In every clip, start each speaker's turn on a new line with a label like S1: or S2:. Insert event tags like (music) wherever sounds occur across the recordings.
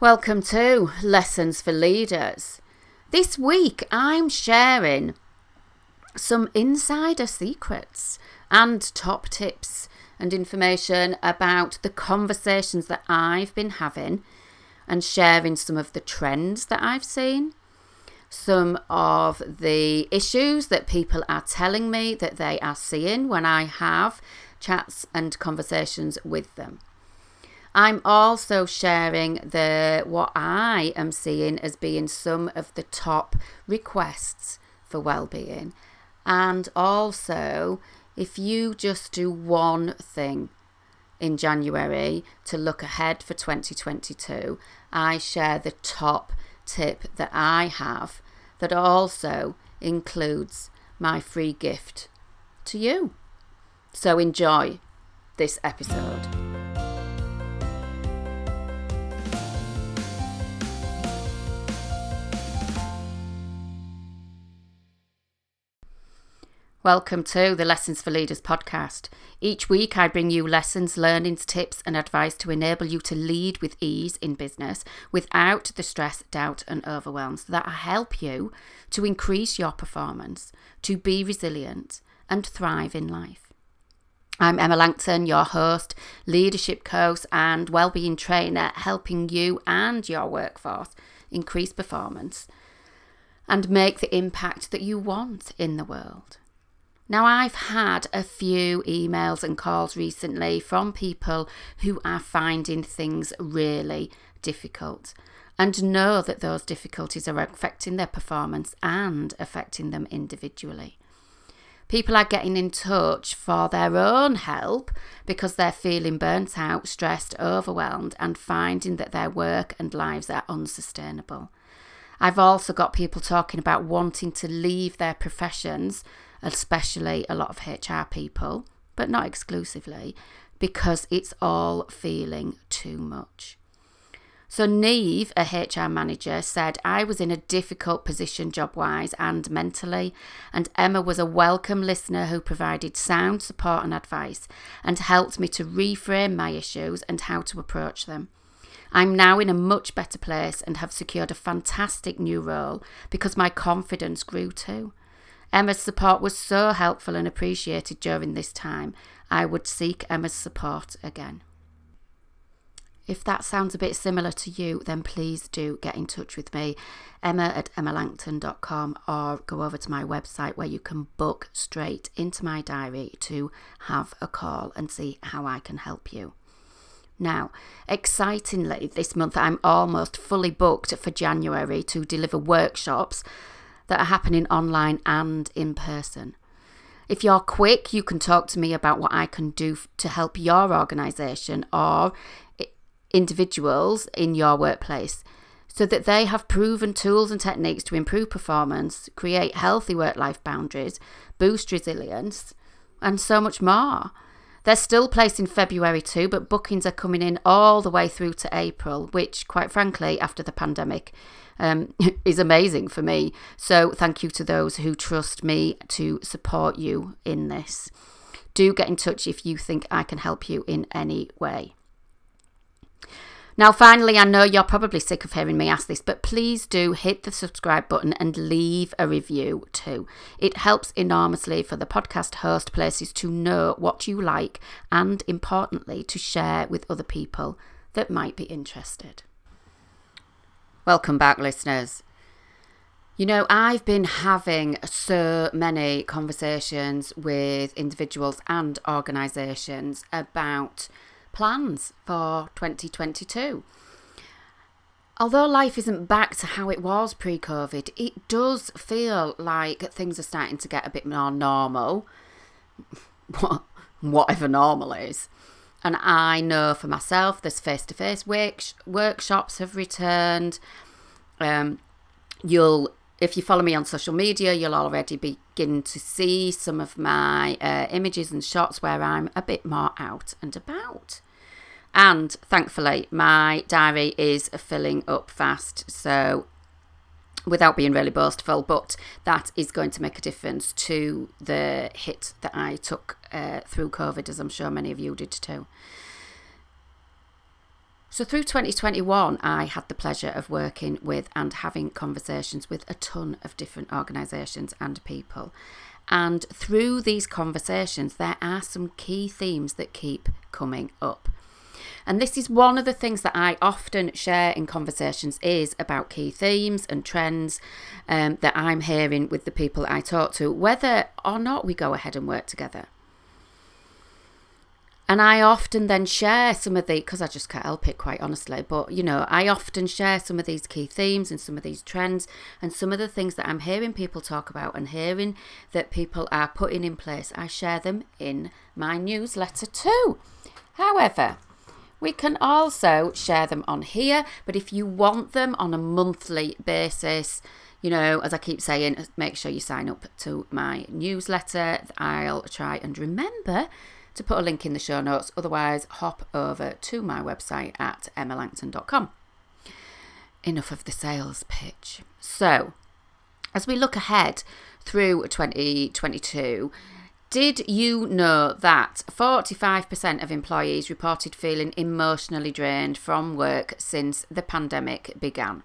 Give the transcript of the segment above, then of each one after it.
S1: Welcome to Lessons for Leaders. This week I'm sharing some insider secrets and top tips and information about the conversations that I've been having and sharing some of the trends that I've seen, some of the issues that people are telling me that they are seeing when I have chats and conversations with them. I'm also sharing the what I am seeing as being some of the top requests for well-being. And also, if you just do one thing in January to look ahead for 2022, I share the top tip that I have that also includes my free gift to you. So enjoy this episode. Welcome to the Lessons for Leaders podcast. Each week, I bring you lessons, learnings, tips, and advice to enable you to lead with ease in business without the stress, doubt, and overwhelm so that I help you to increase your performance, to be resilient, and thrive in life. I'm Emma Langton, your host, leadership coach, and well-being trainer, helping you and your workforce increase performance and make the impact that you want in the world. Now, I've had a few emails and calls recently from people who are finding things really difficult and know that those difficulties are affecting their performance and affecting them individually. People are getting in touch for their own help because they're feeling burnt out, stressed, overwhelmed, and finding that their work and lives are unsustainable. I've also got people talking about wanting to leave their professions especially a lot of HR people, but not exclusively, because it's all feeling too much. So, Neve, a HR manager, said, I was in a difficult position job wise and mentally, and Emma was a welcome listener who provided sound support and advice and helped me to reframe my issues and how to approach them. I'm now in a much better place and have secured a fantastic new role because my confidence grew too. Emma's support was so helpful and appreciated during this time. I would seek Emma's support again. If that sounds a bit similar to you, then please do get in touch with me, emma at emmalangton.com, or go over to my website where you can book straight into my diary to have a call and see how I can help you. Now, excitingly, this month I'm almost fully booked for January to deliver workshops that are happening online and in person. If you're quick, you can talk to me about what I can do to help your organisation or individuals in your workplace so that they have proven tools and techniques to improve performance, create healthy work life boundaries, boost resilience, and so much more. They're still placed in February too, but bookings are coming in all the way through to April, which, quite frankly, after the pandemic, um, (laughs) is amazing for me. So, thank you to those who trust me to support you in this. Do get in touch if you think I can help you in any way. Now, finally, I know you're probably sick of hearing me ask this, but please do hit the subscribe button and leave a review too. It helps enormously for the podcast host places to know what you like and, importantly, to share with other people that might be interested. Welcome back, listeners. You know, I've been having so many conversations with individuals and organisations about plans for 2022. Although life isn't back to how it was pre COVID, it does feel like things are starting to get a bit more normal, (laughs) whatever normal is. And I know for myself, there's face to face workshops have returned. Um, you'll, if you follow me on social media, you'll already begin to see some of my uh, images and shots where I'm a bit more out and about. And thankfully, my diary is filling up fast. So without being really boastful, but that is going to make a difference to the hit that I took uh, through COVID, as I'm sure many of you did too. So, through 2021, I had the pleasure of working with and having conversations with a ton of different organisations and people. And through these conversations, there are some key themes that keep coming up. And this is one of the things that I often share in conversations is about key themes and trends um, that I'm hearing with the people I talk to, whether or not we go ahead and work together. And I often then share some of the, because I just can't help it quite honestly, but you know, I often share some of these key themes and some of these trends and some of the things that I'm hearing people talk about and hearing that people are putting in place. I share them in my newsletter too. However, we can also share them on here, but if you want them on a monthly basis, you know, as I keep saying, uh, make sure you sign up to my newsletter. I'll try and remember to put a link in the show notes. Otherwise, hop over to my website at emmalangton.com. Enough of the sales pitch. So, as we look ahead through 2022, did you know that 45% of employees reported feeling emotionally drained from work since the pandemic began?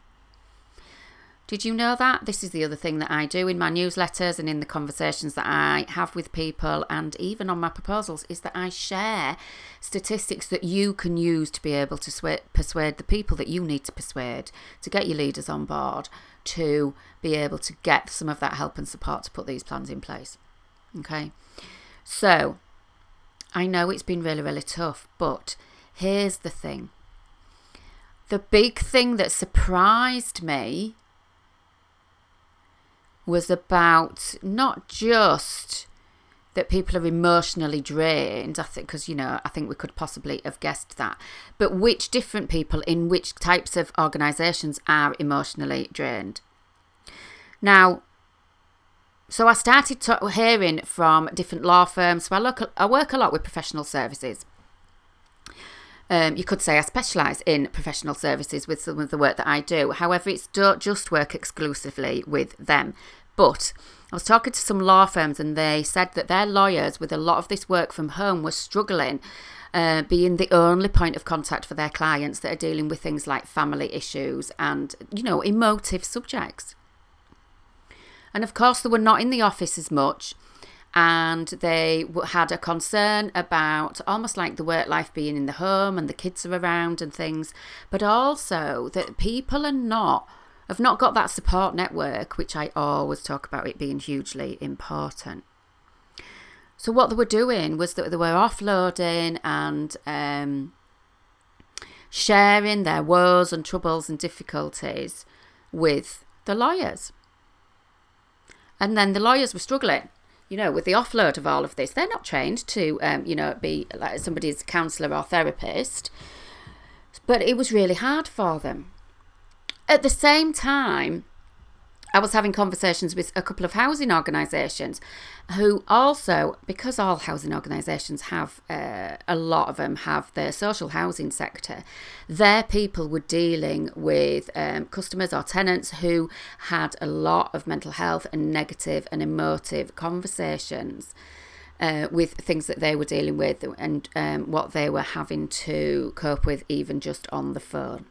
S1: Did you know that? This is the other thing that I do in my newsletters and in the conversations that I have with people and even on my proposals is that I share statistics that you can use to be able to persuade the people that you need to persuade to get your leaders on board to be able to get some of that help and support to put these plans in place. Okay. So, I know it's been really, really tough, but here's the thing. The big thing that surprised me was about not just that people are emotionally drained. I think because you know I think we could possibly have guessed that, but which different people in which types of organisations are emotionally drained. Now, so I started to, hearing from different law firms. So I look, I work a lot with professional services. Um, you could say I specialise in professional services with some of the work that I do. However, it's don't just work exclusively with them. But I was talking to some law firms and they said that their lawyers, with a lot of this work from home, were struggling. Uh, being the only point of contact for their clients that are dealing with things like family issues and, you know, emotive subjects. And of course, they were not in the office as much and they had a concern about almost like the work life being in the home and the kids are around and things, but also that people are not have not got that support network, which I always talk about it being hugely important. So what they were doing was that they were offloading and um, sharing their woes and troubles and difficulties with the lawyers. And then the lawyers were struggling you know, with the offload of all of this, they're not trained to, um, you know, be like somebody's counsellor or therapist. But it was really hard for them. At the same time, I was having conversations with a couple of housing organisations who also, because all housing organisations have, uh, a lot of them have their social housing sector, their people were dealing with um, customers or tenants who had a lot of mental health and negative and emotive conversations. Uh, with things that they were dealing with and um, what they were having to cope with, even just on the phone.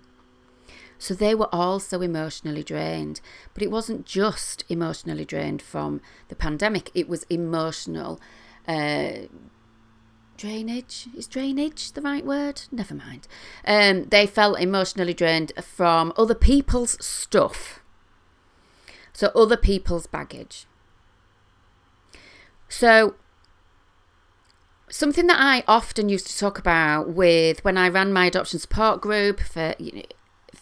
S1: So they were also emotionally drained. But it wasn't just emotionally drained from the pandemic, it was emotional uh, drainage. Is drainage the right word? Never mind. Um, they felt emotionally drained from other people's stuff. So, other people's baggage. So, something that I often used to talk about with when I ran my adoption support group for you know,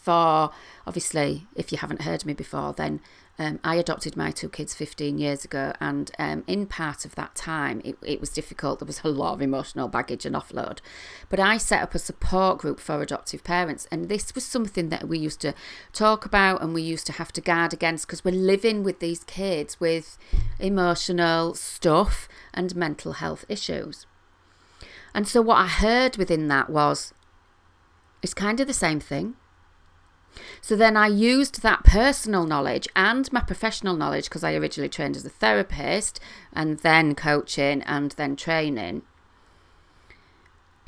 S1: for obviously, if you haven't heard me before, then um, I adopted my two kids 15 years ago, and um, in part of that time, it, it, was difficult. There was a lot of emotional baggage and offload. But I set up a support group for adoptive parents, and this was something that we used to talk about and we used to have to guard against because we're living with these kids with emotional stuff and mental health issues. And so, what I heard within that was it's kind of the same thing. So then I used that personal knowledge and my professional knowledge because I originally trained as a therapist and then coaching and then training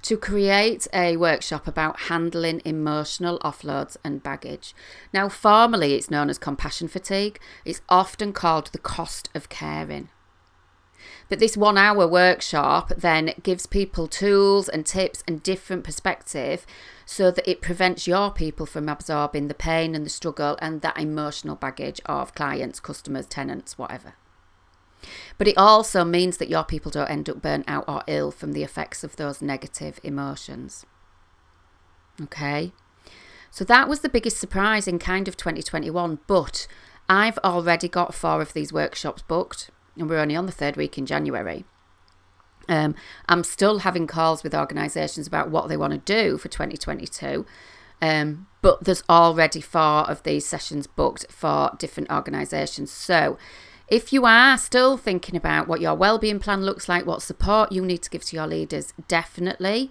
S1: to create a workshop about handling emotional offloads and baggage. Now, formally, it's known as compassion fatigue. It's often called the cost of caring. But this one hour workshop then gives people tools and tips and different perspective so that it prevents your people from absorbing the pain and the struggle and that emotional baggage of clients, customers, tenants, whatever. But it also means that your people don't end up burnt out or ill from the effects of those negative emotions. Okay? So that was the biggest surprise in kind of 2021. But I've already got four of these workshops booked, and we're only on the third week in January. Um, I'm still having calls with organisations about what they want to do for 2022. Um, but there's already four of these sessions booked for different organisations. So if you are still thinking about what your wellbeing plan looks like, what support you need to give to your leaders, definitely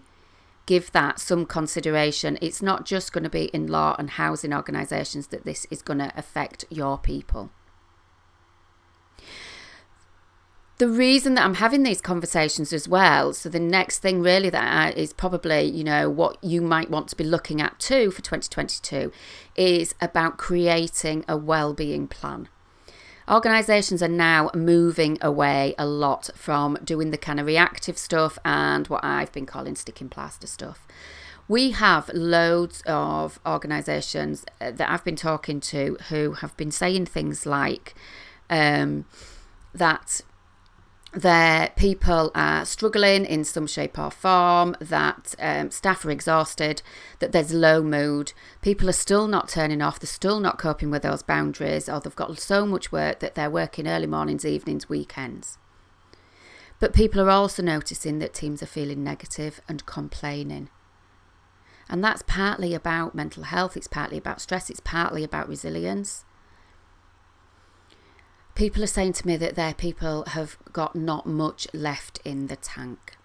S1: give that some consideration. It's not just going to be in law and housing organisations that this is going to affect your people. The reason that I'm having these conversations as well, so the next thing really that I, is probably, you know, what you might want to be looking at too for 2022 is about creating a well-being plan. Organisations are now moving away a lot from doing the kind of reactive stuff and what I've been calling sticking plaster stuff. We have loads of organisations uh, that I've been talking to who have been saying things like um, that their people are struggling in some shape or form, that um, staff are exhausted, that there's low mood, people are still not turning off, they're still not coping with those boundaries, or they've got so much work that they're working early mornings, evenings, weekends. But people are also noticing that teams are feeling negative and complaining. And that's partly about mental health, it's partly about stress, it's partly about resilience people are saying to me that their people have got not much left in the tank.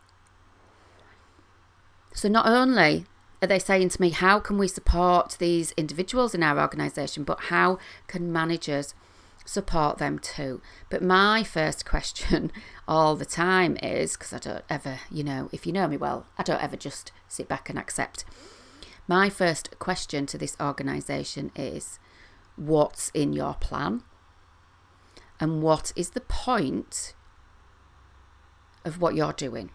S1: So not only are they saying to me, how can we support these individuals in our organisation, but how can managers support them too? But my first question (laughs) all the time is because I don't ever, you know, if you know me well, I don't ever just sit back and accept. My first question to this organisation is, what's in your plan? And what is the point of what you're doing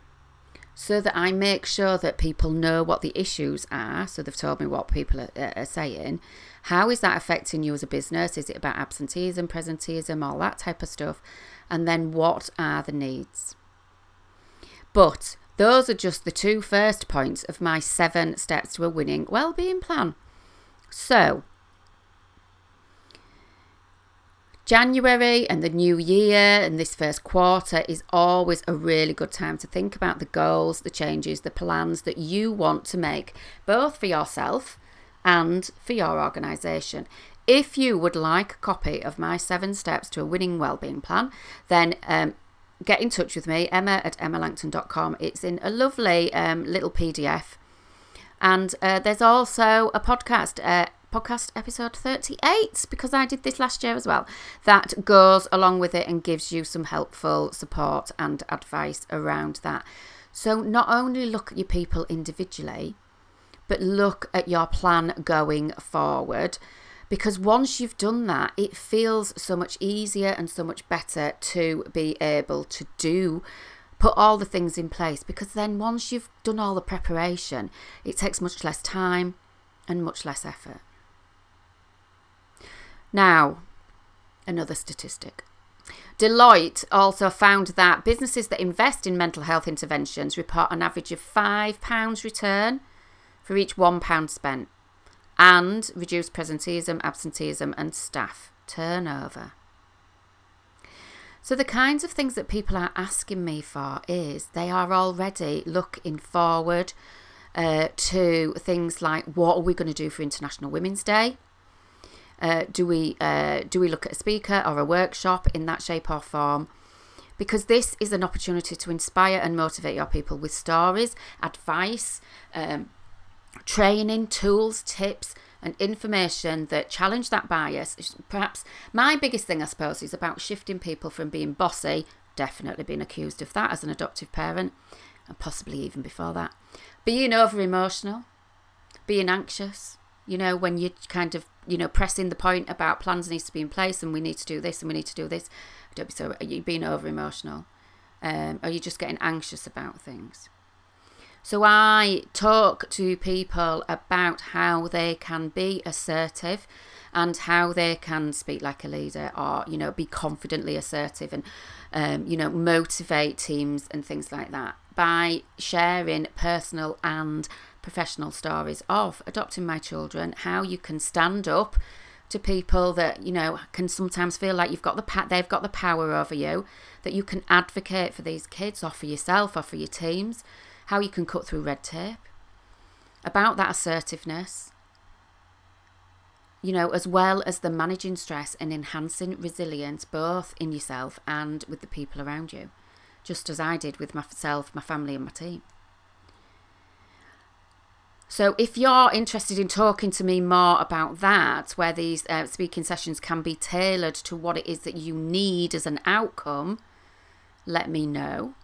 S1: so that I make sure that people know what the issues are. So they've told me what people are, are, saying. How is that affecting you as a business? Is it about absenteeism, presenteeism, all that type of stuff? And then what are the needs? But those are just the two first points of my seven steps to a winning well-being plan. So January and the new year and this first quarter is always a really good time to think about the goals, the changes, the plans that you want to make, both for yourself and for your organisation. If you would like a copy of my seven steps to a winning wellbeing plan, then um, get in touch with me, emma at emmalangton.com. It's in a lovely um, little PDF. And uh, there's also a podcast. Uh, podcast episode 38 because I did this last year as well. That goes along with it and gives you some helpful support and advice around that. So, not only look at your people individually, but look at your plan going forward. Because once you've done that, it feels so much easier and so much better to be able to do put all the things in place because then once you've done all the preparation, it takes much less time and much less effort. Now, another statistic. Deloitte also found that businesses that invest in mental health interventions report an average of £5 return for each £1 spent and reduce presenteeism, absenteeism, and staff turnover. So, the kinds of things that people are asking me for is they are already looking forward uh, to things like what are we going to do for International Women's Day? Uh, do we uh, do we look at a speaker or a workshop in that shape or form? Because this is an opportunity to inspire and motivate your people with stories, advice, um, training, tools, tips, and information that challenge that bias. Perhaps my biggest thing, I suppose, is about shifting people from being bossy, definitely been accused of that as an adoptive parent, and possibly even before that. Being over emotional, being anxious, you know, when you're kind of, you know, pressing the point about plans needs to be in place and we need to do this and we need to do this. Don't be so, are you being over emotional? Um, are you just getting anxious about things? So I talk to people about how they can be assertive and how they can speak like a leader or, you know, be confidently assertive and, um, you know, motivate teams and things like that by sharing personal and professional stories of adopting my children, how you can stand up to people that you know can sometimes feel like you've got the pa- they've got the power over you that you can advocate for these kids or for yourself or for your teams how you can cut through red tape. About that assertiveness you know as well as the managing stress and enhancing resilience both in yourself and with the people around you just as I did with myself my family and my team so, if you're interested in talking to me more about that, where these uh, speaking sessions can be tailored to what it is that you need as an outcome, let me know.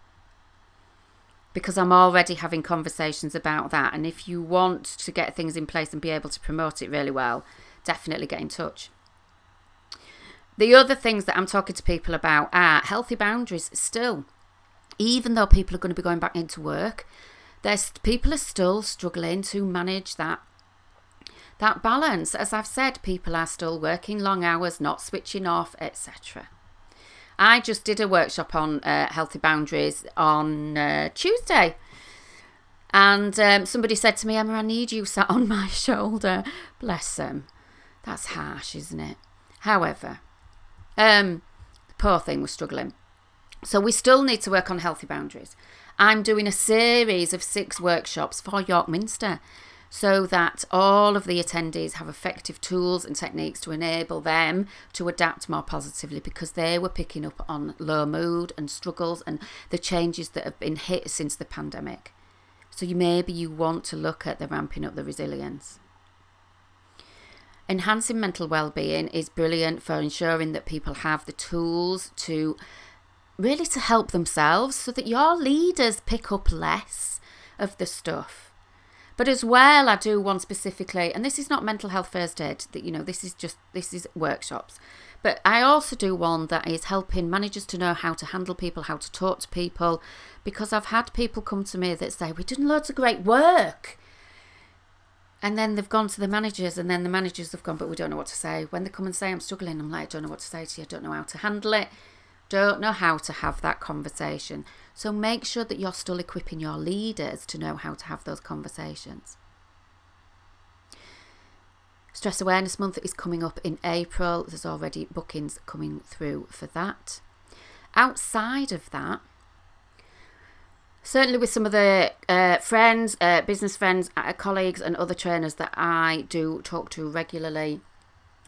S1: Because I'm already having conversations about that. And if you want to get things in place and be able to promote it really well, definitely get in touch. The other things that I'm talking to people about are healthy boundaries still. Even though people are going to be going back into work, there's people are still struggling to manage that that balance. As I've said, people are still working long hours, not switching off, etc. I just did a workshop on uh, healthy boundaries on uh, Tuesday. And um, somebody said to me, Emma, I need you sat (laughs) on my shoulder. Bless them. That's harsh, isn't it? However, um, the poor thing was struggling. So we still need to work on healthy boundaries. I'm doing a series of six workshops for York Minster so that all of the attendees have effective tools and techniques to enable them to adapt more positively because they were picking up on low mood and struggles and the changes that have been hit since the pandemic. So you maybe you want to look at the ramping up the resilience. Enhancing mental well-being is brilliant for ensuring that people have the tools to really to help themselves so that your leaders pick up less of the stuff. But as well, I do one specifically, and this is not mental health first aid, that you know, this is just this is workshops. But I also do one that is helping managers to know how to handle people, how to talk to people, because I've had people come to me that say, We're doing loads of great work. And then they've gone to the managers, and then the managers have gone, But we don't know what to say. When they come and say, I'm struggling, I'm like, I don't know what to say to you, I don't know how to handle it don't know how to have that conversation. So make sure that you're still equipping your leaders to know how to have those conversations. Stress Awareness Month is coming up in April. There's already bookings coming through for that. Outside of that, certainly with some of the uh, friends, uh, business friends, uh, colleagues, and other trainers that I do talk to regularly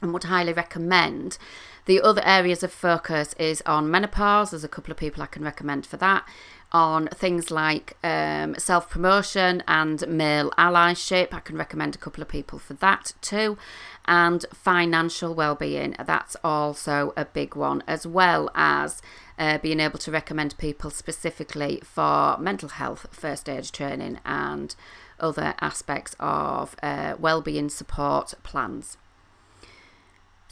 S1: and would highly recommend, the other areas of focus is on menopause. There's a couple of people I can recommend for that. On things like um, self promotion and male allyship, I can recommend a couple of people for that too. And financial well-being, that's also a big one, as well as uh, being able to recommend people specifically for mental health first aid training and other aspects of uh, well-being support plans.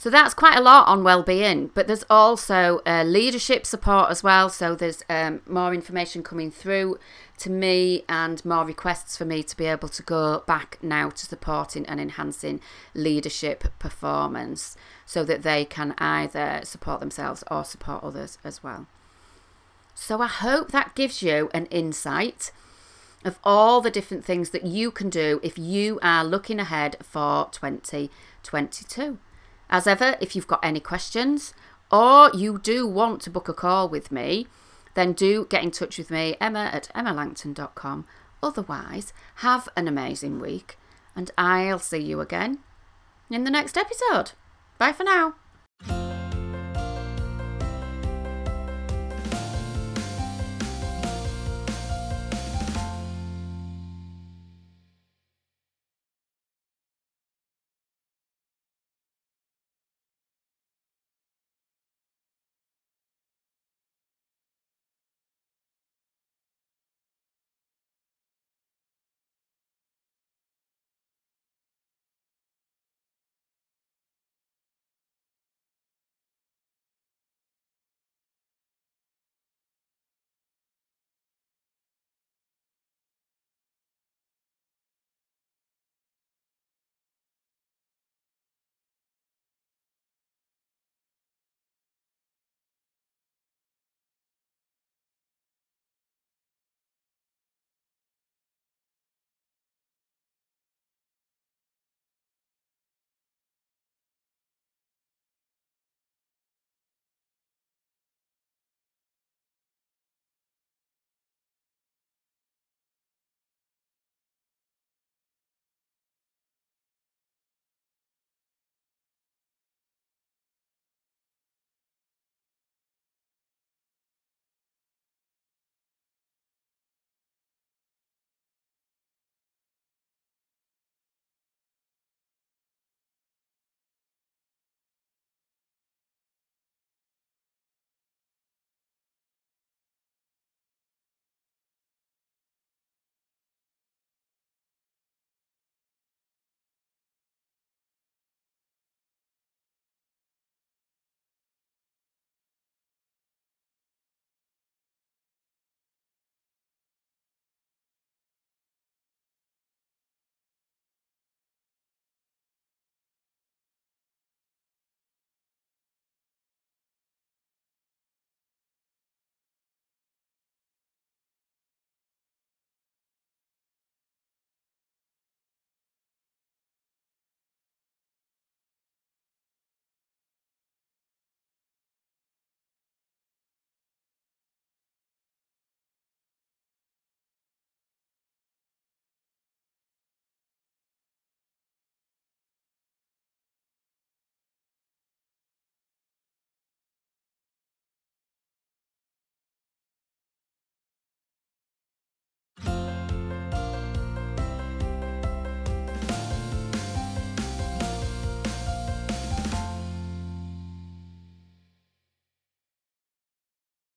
S1: So that's quite a lot on well-being, but there's also uh, leadership support as well. So there's um, more information coming through to me and more requests for me to be able to go back now to supporting and enhancing leadership performance, so that they can either support themselves or support others as well. So I hope that gives you an insight of all the different things that you can do if you are looking ahead for 2022. As ever, if you've got any questions or you do want to book a call with me, then do get in touch with me, emma at emmalangton.com. Otherwise, have an amazing week and I'll see you again in the next episode. Bye for now.